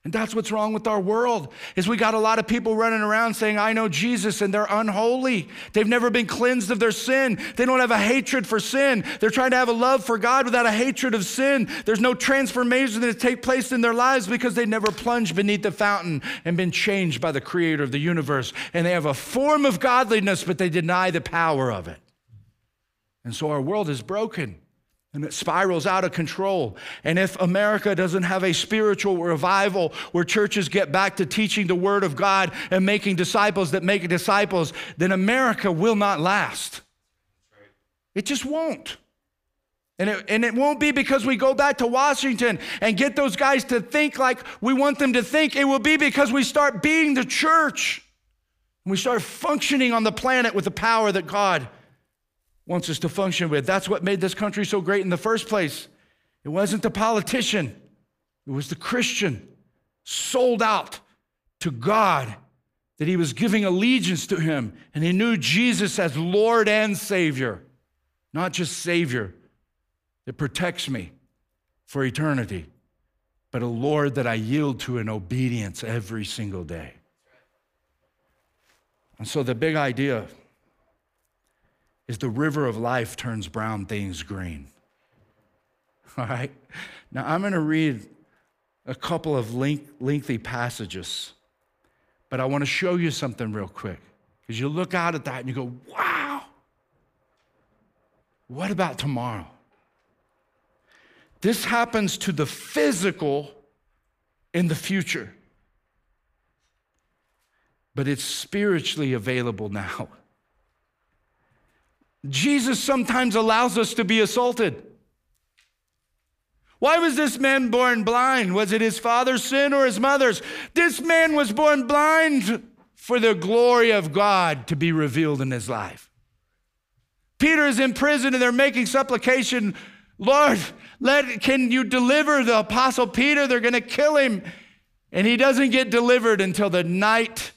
And that's what's wrong with our world is we got a lot of people running around saying, I know Jesus, and they're unholy. They've never been cleansed of their sin. They don't have a hatred for sin. They're trying to have a love for God without a hatred of sin. There's no transformation that take place in their lives because they never plunged beneath the fountain and been changed by the creator of the universe. And they have a form of godliness, but they deny the power of it. And so our world is broken and it spirals out of control. And if America doesn't have a spiritual revival where churches get back to teaching the Word of God and making disciples that make disciples, then America will not last. It just won't. And it, and it won't be because we go back to Washington and get those guys to think like we want them to think. It will be because we start being the church. And we start functioning on the planet with the power that God wants us to function with. That's what made this country so great in the first place. It wasn't the politician, it was the Christian sold out to God, that he was giving allegiance to him, and he knew Jesus as Lord and Savior, not just Savior that protects me for eternity, but a Lord that I yield to in obedience every single day. And so the big idea is the river of life turns brown things green. All right? Now I'm going to read a couple of lengthy passages, but I want to show you something real quick. Because you look out at that and you go, wow, what about tomorrow? This happens to the physical in the future, but it's spiritually available now. Jesus sometimes allows us to be assaulted. Why was this man born blind? Was it his father's sin or his mother's? This man was born blind for the glory of God to be revealed in his life. Peter is in prison and they're making supplication, Lord, let, can you deliver the apostle Peter? They're going to kill him. And he doesn't get delivered until the night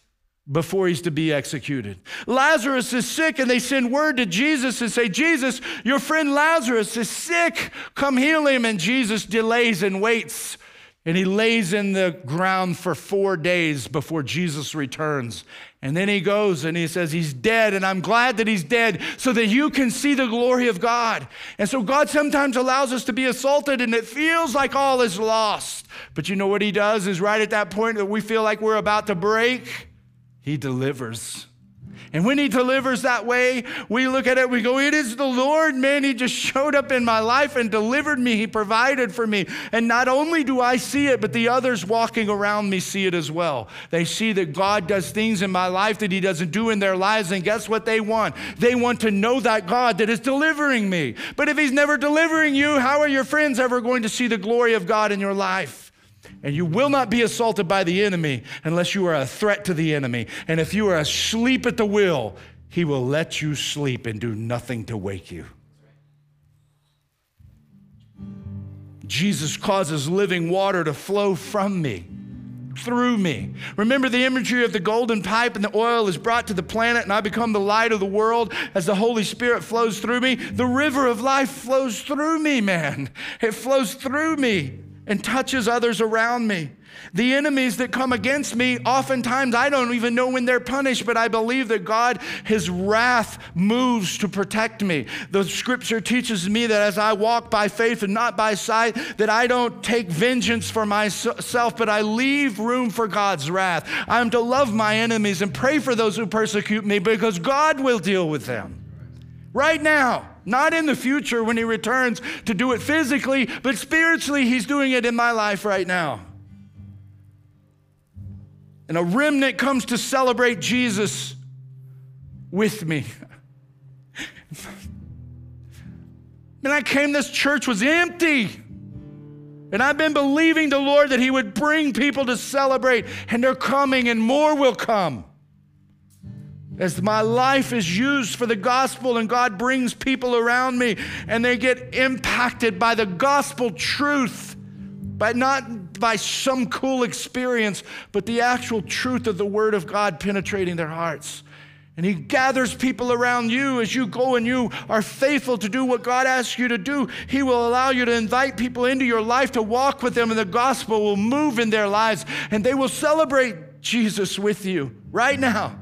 before he's to be executed. Lazarus is sick, and they send word to Jesus and say, Jesus, your friend Lazarus is sick. Come heal him. And Jesus delays and waits. And he lays in the ground for four days before Jesus returns. And then he goes and he says, He's dead, and I'm glad that he's dead so that you can see the glory of God. And so God sometimes allows us to be assaulted, and it feels like all is lost. But you know what he does is right at that point that we feel like we're about to break he delivers. And when he delivers that way, we look at it, we go, It is the Lord, man. He just showed up in my life and delivered me. He provided for me. And not only do I see it, but the others walking around me see it as well. They see that God does things in my life that he doesn't do in their lives. And guess what they want? They want to know that God that is delivering me. But if he's never delivering you, how are your friends ever going to see the glory of God in your life? And you will not be assaulted by the enemy unless you are a threat to the enemy. And if you are asleep at the wheel, he will let you sleep and do nothing to wake you. Jesus causes living water to flow from me, through me. Remember the imagery of the golden pipe and the oil is brought to the planet, and I become the light of the world as the Holy Spirit flows through me. The river of life flows through me, man. It flows through me and touches others around me. The enemies that come against me, oftentimes I don't even know when they're punished, but I believe that God, His wrath moves to protect me. The scripture teaches me that as I walk by faith and not by sight, that I don't take vengeance for myself, but I leave room for God's wrath. I am to love my enemies and pray for those who persecute me because God will deal with them. Right now, not in the future when He returns to do it physically, but spiritually, He's doing it in my life right now and a remnant comes to celebrate Jesus with me. And I came, this church was empty. And I've been believing the Lord that He would bring people to celebrate, and they're coming, and more will come. As my life is used for the gospel, and God brings people around me, and they get impacted by the gospel truth, by not by some cool experience, but the actual truth of the Word of God penetrating their hearts. And He gathers people around you as you go and you are faithful to do what God asks you to do. He will allow you to invite people into your life to walk with them, and the gospel will move in their lives, and they will celebrate Jesus with you right now.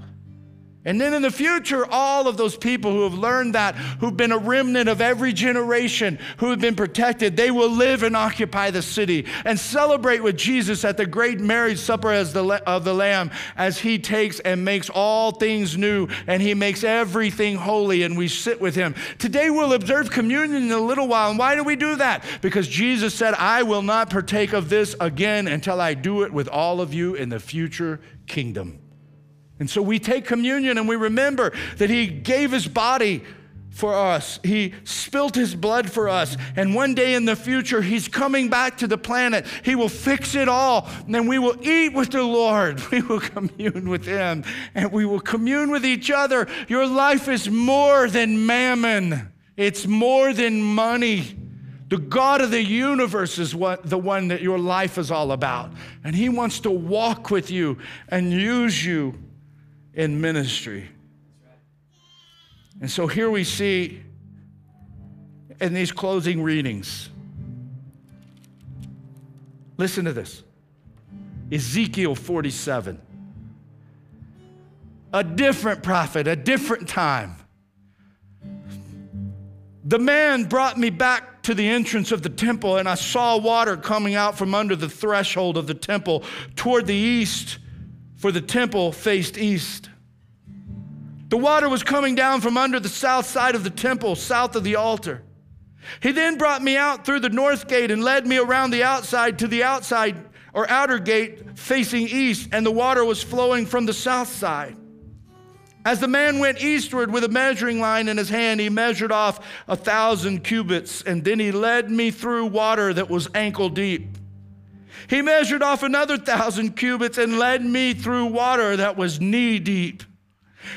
And then in the future, all of those people who have learned that, who've been a remnant of every generation, who have been protected, they will live and occupy the city and celebrate with Jesus at the great marriage supper the, of the Lamb as he takes and makes all things new and he makes everything holy and we sit with him. Today we'll observe communion in a little while. And why do we do that? Because Jesus said, I will not partake of this again until I do it with all of you in the future kingdom. And so we take communion and we remember that He gave His body for us. He spilt his blood for us. And one day in the future, he's coming back to the planet. He will fix it all. And then we will eat with the Lord. We will commune with him and we will commune with each other. Your life is more than mammon, it's more than money. The God of the universe is what, the one that your life is all about. And he wants to walk with you and use you in ministry. And so here we see in these closing readings, listen to this Ezekiel 47. A different prophet, a different time. The man brought me back to the entrance of the temple, and I saw water coming out from under the threshold of the temple toward the east for the temple faced east. The water was coming down from under the south side of the temple, south of the altar. He then brought me out through the north gate and led me around the outside to the outside or outer gate facing east, and the water was flowing from the south side. As the man went eastward with a measuring line in his hand, he measured off a thousand cubits, and then he led me through water that was ankle deep. He measured off another thousand cubits and led me through water that was knee deep.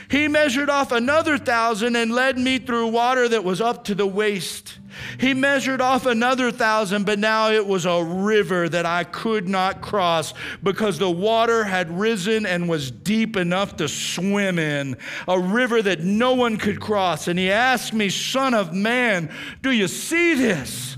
He measured off another thousand and led me through water that was up to the waist. He measured off another thousand, but now it was a river that I could not cross because the water had risen and was deep enough to swim in. A river that no one could cross. And he asked me, Son of man, do you see this?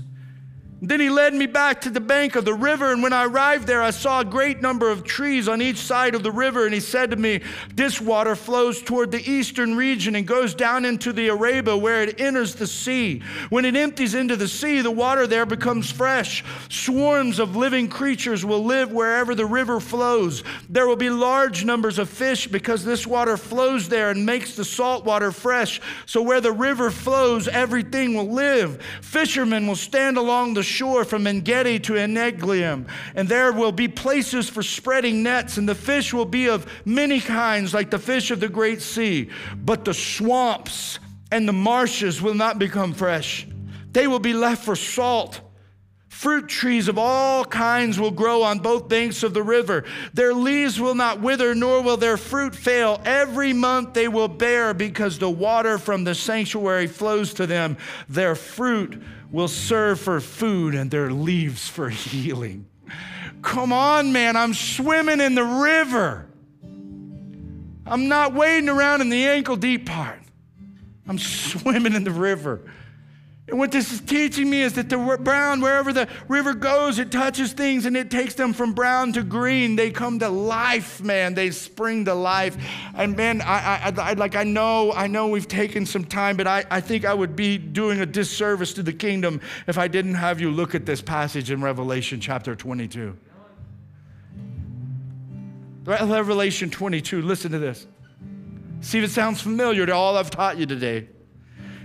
Then he led me back to the bank of the river, and when I arrived there, I saw a great number of trees on each side of the river. And he said to me, This water flows toward the eastern region and goes down into the Arabah, where it enters the sea. When it empties into the sea, the water there becomes fresh. Swarms of living creatures will live wherever the river flows. There will be large numbers of fish because this water flows there and makes the salt water fresh. So where the river flows, everything will live. Fishermen will stand along the shore from Engedi to Eneglaim, and there will be places for spreading nets, and the fish will be of many kinds, like the fish of the great sea. But the swamps and the marshes will not become fresh. They will be left for salt Fruit trees of all kinds will grow on both banks of the river. Their leaves will not wither, nor will their fruit fail. Every month they will bear because the water from the sanctuary flows to them. Their fruit will serve for food and their leaves for healing. Come on, man, I'm swimming in the river. I'm not wading around in the ankle deep part. I'm swimming in the river. And what this is teaching me is that the brown, wherever the river goes, it touches things and it takes them from brown to green. They come to life, man. They spring to life. And man, I, I, I like I know, I know we've taken some time, but I, I think I would be doing a disservice to the kingdom if I didn't have you look at this passage in Revelation chapter 22. Revelation 22, listen to this. See if it sounds familiar to all I've taught you today.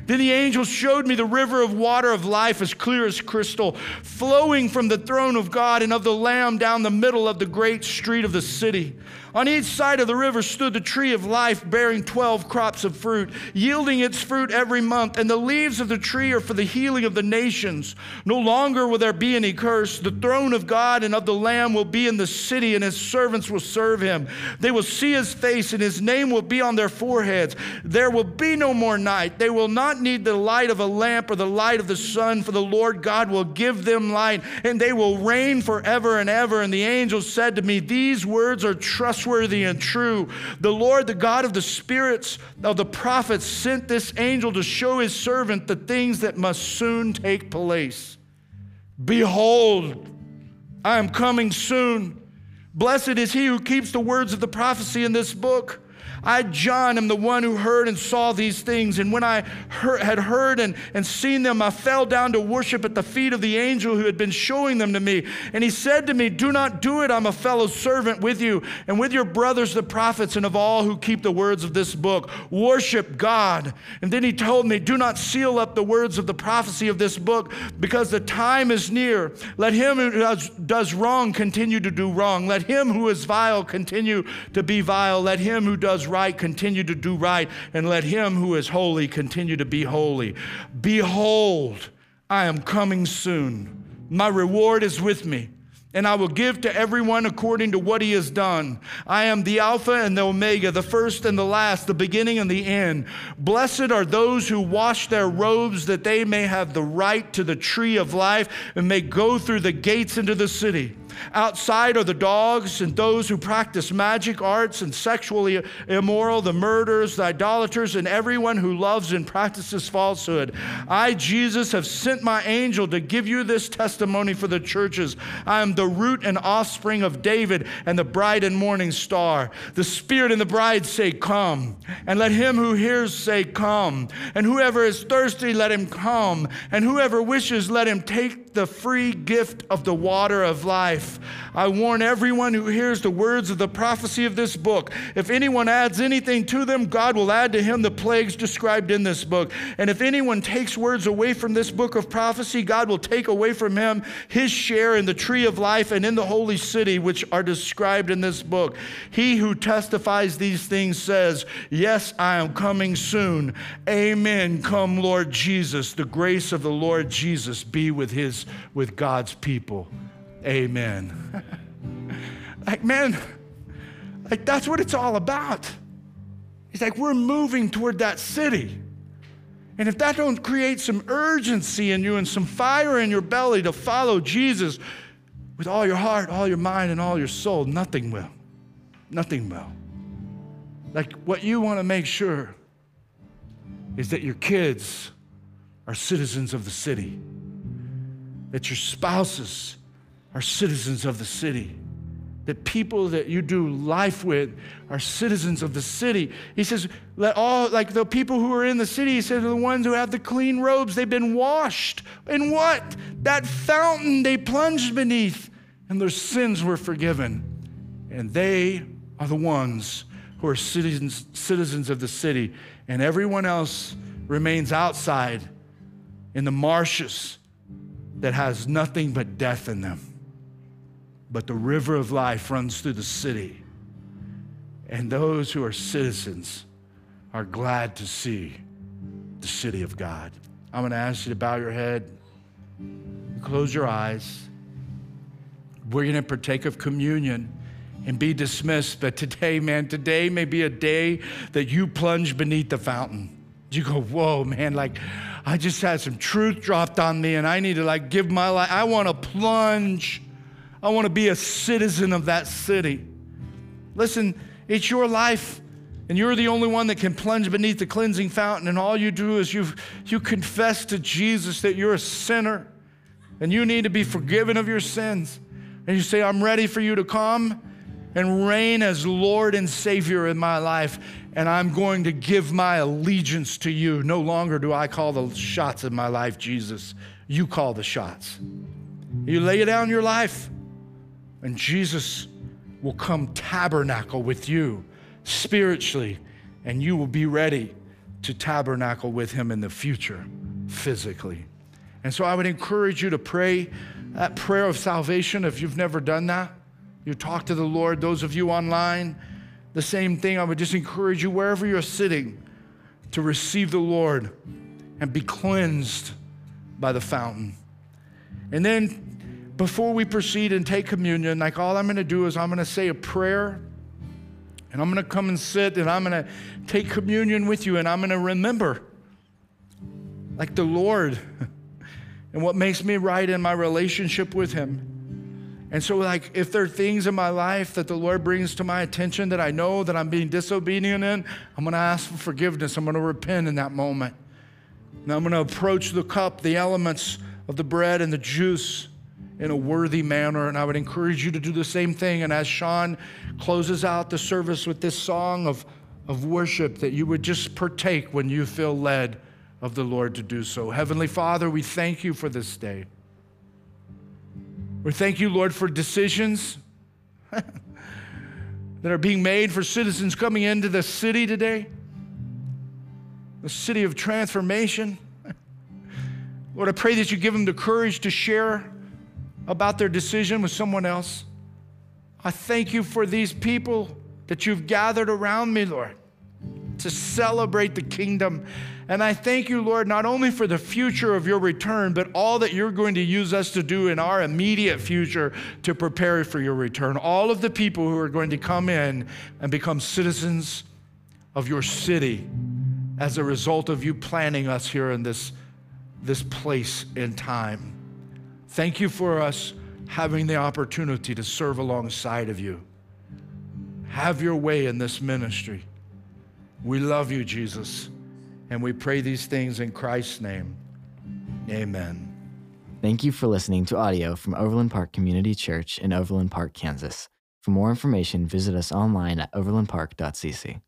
Then the angel showed me the river of water of life as clear as crystal, flowing from the throne of God and of the Lamb down the middle of the great street of the city. On each side of the river stood the tree of life, bearing 12 crops of fruit, yielding its fruit every month. And the leaves of the tree are for the healing of the nations. No longer will there be any curse. The throne of God and of the Lamb will be in the city, and his servants will serve him. They will see his face, and his name will be on their foreheads. There will be no more night. They will not need the light of a lamp or the light of the sun, for the Lord God will give them light, and they will reign forever and ever. And the angel said to me, These words are trustworthy and true. The Lord, the God of the spirits of the prophets, sent this angel to show his servant the things that must soon take place. Behold, I am coming soon. Blessed is he who keeps the words of the prophecy in this book. I, John, am the one who heard and saw these things. And when I heard, had heard and, and seen them, I fell down to worship at the feet of the angel who had been showing them to me. And he said to me, Do not do it. I'm a fellow servant with you and with your brothers, the prophets, and of all who keep the words of this book. Worship God. And then he told me, Do not seal up the words of the prophecy of this book because the time is near. Let him who does, wrong continue to do wrong. Let him who is vile continue to be vile. Let him who does right continue to do right, and let him who is holy continue to be holy. Behold, I am coming soon. My reward is with me and I will give to everyone according to what he has done. I am the Alpha and the Omega, the first and the last, the beginning and the end. Blessed are those who wash their robes that they may have the right to the tree of life and may go through the gates into the city. Outside are the dogs and those who practice magic arts and sexually immoral, the murderers, the idolaters, and everyone who loves and practices falsehood. I, Jesus, have sent my angel to give you this testimony for the churches. I am the root and offspring of David and the bride and morning star. The Spirit and the bride say, Come. And let him who hears say, Come. And whoever is thirsty, let him come. And whoever wishes, let him take the free gift of the water of life. I warn everyone who hears the words of the prophecy of this book. If anyone adds anything to them, God will add to him the plagues described in this book. And if anyone takes words away from this book of prophecy, God will take away from him his share in the tree of life and in the holy city, which are described in this book. He who testifies these things says, Yes, I am coming soon. Amen. Come, Lord Jesus. The grace of the Lord Jesus be with his with God's people. Amen. like, man, like that's what it's all about. It's like we're moving toward that city. And if that don't create some urgency in you and some fire in your belly to follow Jesus with all your heart, all your mind, and all your soul, nothing will. Nothing will. Like what you want to make sure is that your kids are citizens of the city, that your spouses are citizens of the city. That people that you do life with are citizens of the city. He says, let all, like the people who are in the city, he said, the ones who have the clean robes, they've been washed. In what? That fountain they plunged beneath, and their sins were forgiven. And they are the ones who are citizens, citizens of the city, and everyone else remains outside in the marshes that has nothing but death in them but the river of life runs through the city. And those who are citizens are glad to see the city of God. I'm going to ask you to bow your head. close your eyes. We're going to partake of communion and be dismissed. But today, man, today may be a day that you plunge beneath the fountain. You go, whoa, man, like I just had some truth dropped on me and I need to like give my life. I want to plunge. I want to be a citizen of that city. Listen, it's your life. And you're the only one that can plunge beneath the cleansing fountain. And all you do is you you confess to Jesus that you're a sinner and you need to be forgiven of your sins. And you say, I'm ready for you to come and reign as Lord and Savior in my life. And I'm going to give my allegiance to you. No longer do I call the shots in my life, Jesus. You call the shots. You lay down your life, and Jesus will come tabernacle with you spiritually, and you will be ready to tabernacle with Him in the future physically. And so I would encourage you to pray that prayer of salvation if you've never done that. You talk to the Lord, those of you online, the same thing. I would just encourage you, wherever you're sitting, to receive the Lord and be cleansed by the fountain. And then before we proceed and take communion, like all I'm going to do is I'm going to say a prayer and I'm going to come and sit and I'm going to take communion with you and I'm going to remember, like the Lord, and what makes me right in my relationship with Him. And so, like, if there are things in my life that the Lord brings to my attention that I know that I'm being disobedient in, I'm going to ask for forgiveness. I'm going to repent in that moment. And I'm going to approach the cup, the elements of the bread and the juice in a worthy manner. And I would encourage you to do the same thing. And as Sean closes out the service with this song of, of worship, that you would just partake when you feel led of the Lord to do so. Heavenly Father, we thank you for this day. We thank you, Lord, for decisions that are being made for citizens coming into the city today, the city of transformation. Lord, I pray that you give them the courage to share about their decision with someone else. I thank you for these people that you've gathered around me, Lord, to celebrate the kingdom. And I thank you, Lord, not only for the future of your return, but all that you're going to use us to do in our immediate future to prepare for your return. All of the people who are going to come in and become citizens of your city as a result of you planning us here in this, this place in time. Thank you for us having the opportunity to serve alongside of you. Have your way in this ministry. We love you, Jesus, and we pray these things in Christ's name. Amen. Thank you for listening to audio from Overland Park Community Church in Overland Park, Kansas. For more information, visit us online at overlandpark.cc.